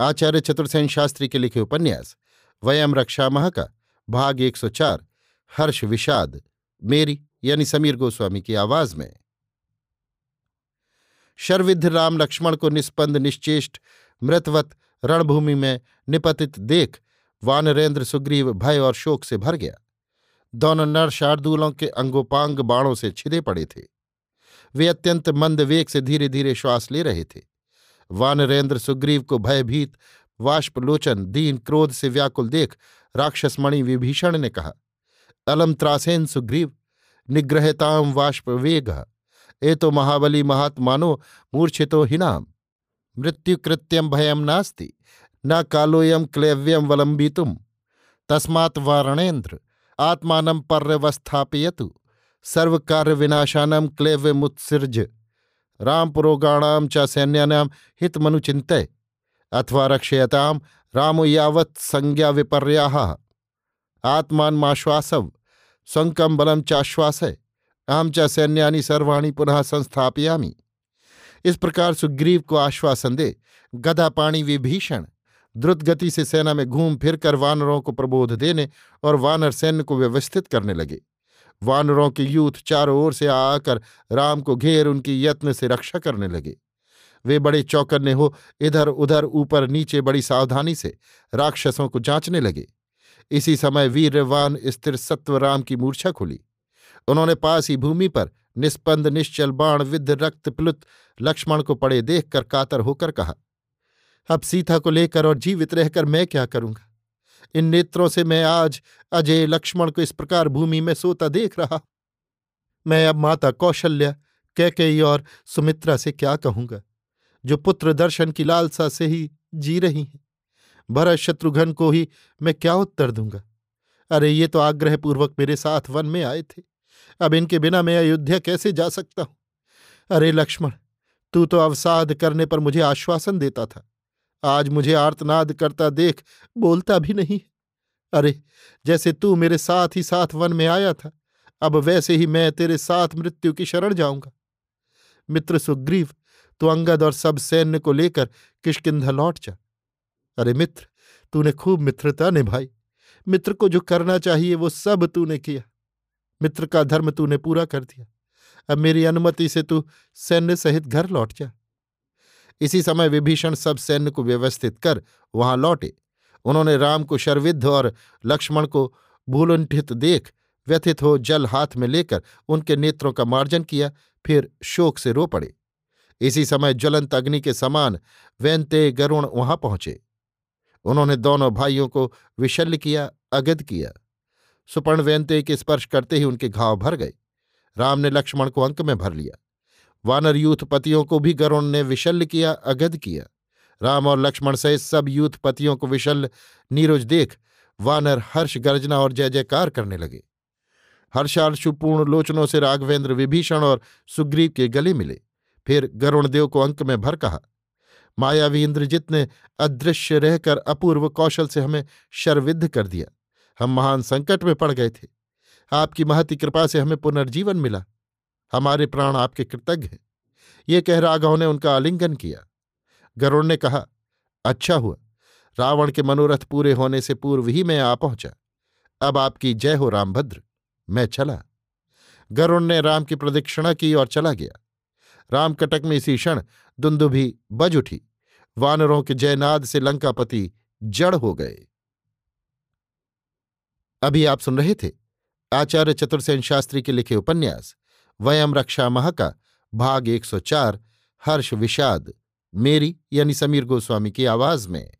आचार्य चतुर्सेन शास्त्री के लिखे उपन्यास, वयम रक्षा माह का भाग 104 हर्ष विषाद, मेरी, यानी समीर गोस्वामी की आवाज़ में। शर्विद्ध राम लक्ष्मण को निष्पन्द, निश्चेष्ट, मृतवत रणभूमि में निपतित देख वानरेंद्र सुग्रीव भय और शोक से भर गया। दोनों नर शार्दूलों के अंगोपांग बाणों से छिदे पड़े थे। वे अत्यंत मंद वेग से धीरे धीरे श्वास ले रहे थे। वानरेंद्र सुग्रीव को भयभीत वाष्पलोचन, दीन क्रोध से व्याकुल देख राक्षसमणि विभीषण ने कहा, अलम त्रासेन सुग्रीव, निग्रहताम वाष्पवेग ए तो महाबली महात्मानो मूर्छितो हिनाम। मृत्युकृत्यम भयम नास्ति, न कालोयम क्लैव्यम वलंबितुम तस्मात् वारणेन्द्र, आत्मान पर्यवस्थापयतु सर्वकार्य विनाशानम क्लैव्यमुत्सृज राम पुरोगाणाम च सैन्यानाम हितमनुचिंतय अथवा रक्षयताम रामो यावत् संज्ञा विपर्याः आत्मान्माश्वासव स्वंकम बलम चाश्वासय अहम च सैन्यानि सर्वाणी पुनः संस्थापयामी। इस प्रकार सुग्रीव को आश्वासन दे गदापाणी विभीषण द्रुत गति से सेना में घूम फिर कर वानरों को प्रबोध देने और वानर सैन्य को व्यवस्थित करने लगे। वानरों के यूथ चारों ओर से आकर राम को घेर उनकी यत्न से रक्षा करने लगे। वे बड़े चौकन्ने हो इधर उधर ऊपर नीचे बड़ी सावधानी से राक्षसों को जांचने लगे। इसी समय वीरवान स्थिर सत्व राम की मूर्छा खुली। उन्होंने पास ही भूमि पर निष्पन्द, निश्चल, बाण, विद्ध, रक्त, प्लुत, लक्ष्मण को पड़े देखकर कातर होकर कहा, अब सीता को लेकर और जीवित रहकर मैं क्या करूँगा? इन नेत्रों से मैं आज अजय लक्ष्मण को इस प्रकार भूमि में सोता देख रहा मैं अब माता कौशल्या, कैकेयी और सुमित्रा से क्या कहूँगा, जो पुत्र दर्शन की लालसा से ही जी रही हैं। भरत शत्रुघ्न को ही मैं क्या उत्तर दूँगा? अरे, ये तो आग्रहपूर्वक मेरे साथ वन में आए थे। अब इनके बिना मैं अयोध्या कैसे जा सकता हूँ? अरे, लक्ष्मण, तू तो अवसाद करने पर मुझे आश्वासन देता था। आज मुझे आर्तनाद करता देख, बोलता भी नहीं। अरे, जैसे तू मेरे साथ ही साथ वन में आया था, अब वैसे ही मैं तेरे साथ मृत्यु की शरण जाऊँगा। मित्र सुग्रीव, तू अंगद और सब सैन्य को लेकर किशकिंधा लौट जा। अरे मित्र, तूने खूब मित्रता निभाई। मित्र को जो करना चाहिए वो सब तूने किया। मित्र का धर्म तूने पूरा कर दिया। अब मेरी अनुमति से तू सैन्य सहित घर लौट जा। इसी समय विभीषण सब सैन्य को व्यवस्थित कर वहाँ लौटे। उन्होंने राम को शर्विद्ध और लक्ष्मण को भूलुंठित देख व्यथित हो जल हाथ में लेकर उनके नेत्रों का मार्जन किया, फिर शोक से रो पड़े। इसी समय ज्वलंत अग्नि के समान वैंते गरुण वहाँ पहुँचे। उन्होंने दोनों भाइयों को विशल्य किया, अगद किया। सुपर्ण वैंते के स्पर्श करते ही उनके घाव भर गए। राम ने लक्ष्मण को अंक में भर लिया। वानर यूथपतियों को भी गरुण ने विशल्य किया अगध किया। राम और लक्ष्मण सहित सब यूथपतियों को विशल्य नीरज देख वानर हर्ष गर्जना और जय जयकार करने लगे। हर्षार्षुपूर्ण लोचनों से राघवेंद्र विभीषण और सुग्रीव के गले मिले। फिर गरुणदेव को अंक में भर कहा, मायावी इंद्रजित ने अदृश्य रहकर अपूर्व कौशल से हमें शर्विद्ध कर दिया। हम महान संकट में पड़ गए थे। आपकी महती कृपा से हमें पुनर्जीवन मिला। हमारे प्राण आपके कृतज्ञ हैं। ये कह राघव ने उनका आलिंगन किया। गरुड़ ने कहा अच्छा हुआ। रावण के मनोरथ पूरे होने से पूर्व ही मैं आ पहुँचा। अब आपकी जय हो रामभद्र। मैं चला। गरुण ने राम की प्रदक्षिणा की और चला गया। रामकटक में इसी क्षण दुंदुभी बज उठी। वानरों के जयनाद से लंकापति जड़ हो गए। अभी आप सुन रहे थे आचार्य चतुर्सेन शास्त्री के लिखे उपन्यास। वयम रक्षा मह का। भाग 104 हर्ष विषाद। मेरी यानी समीर गोस्वामी की आवाज़ में।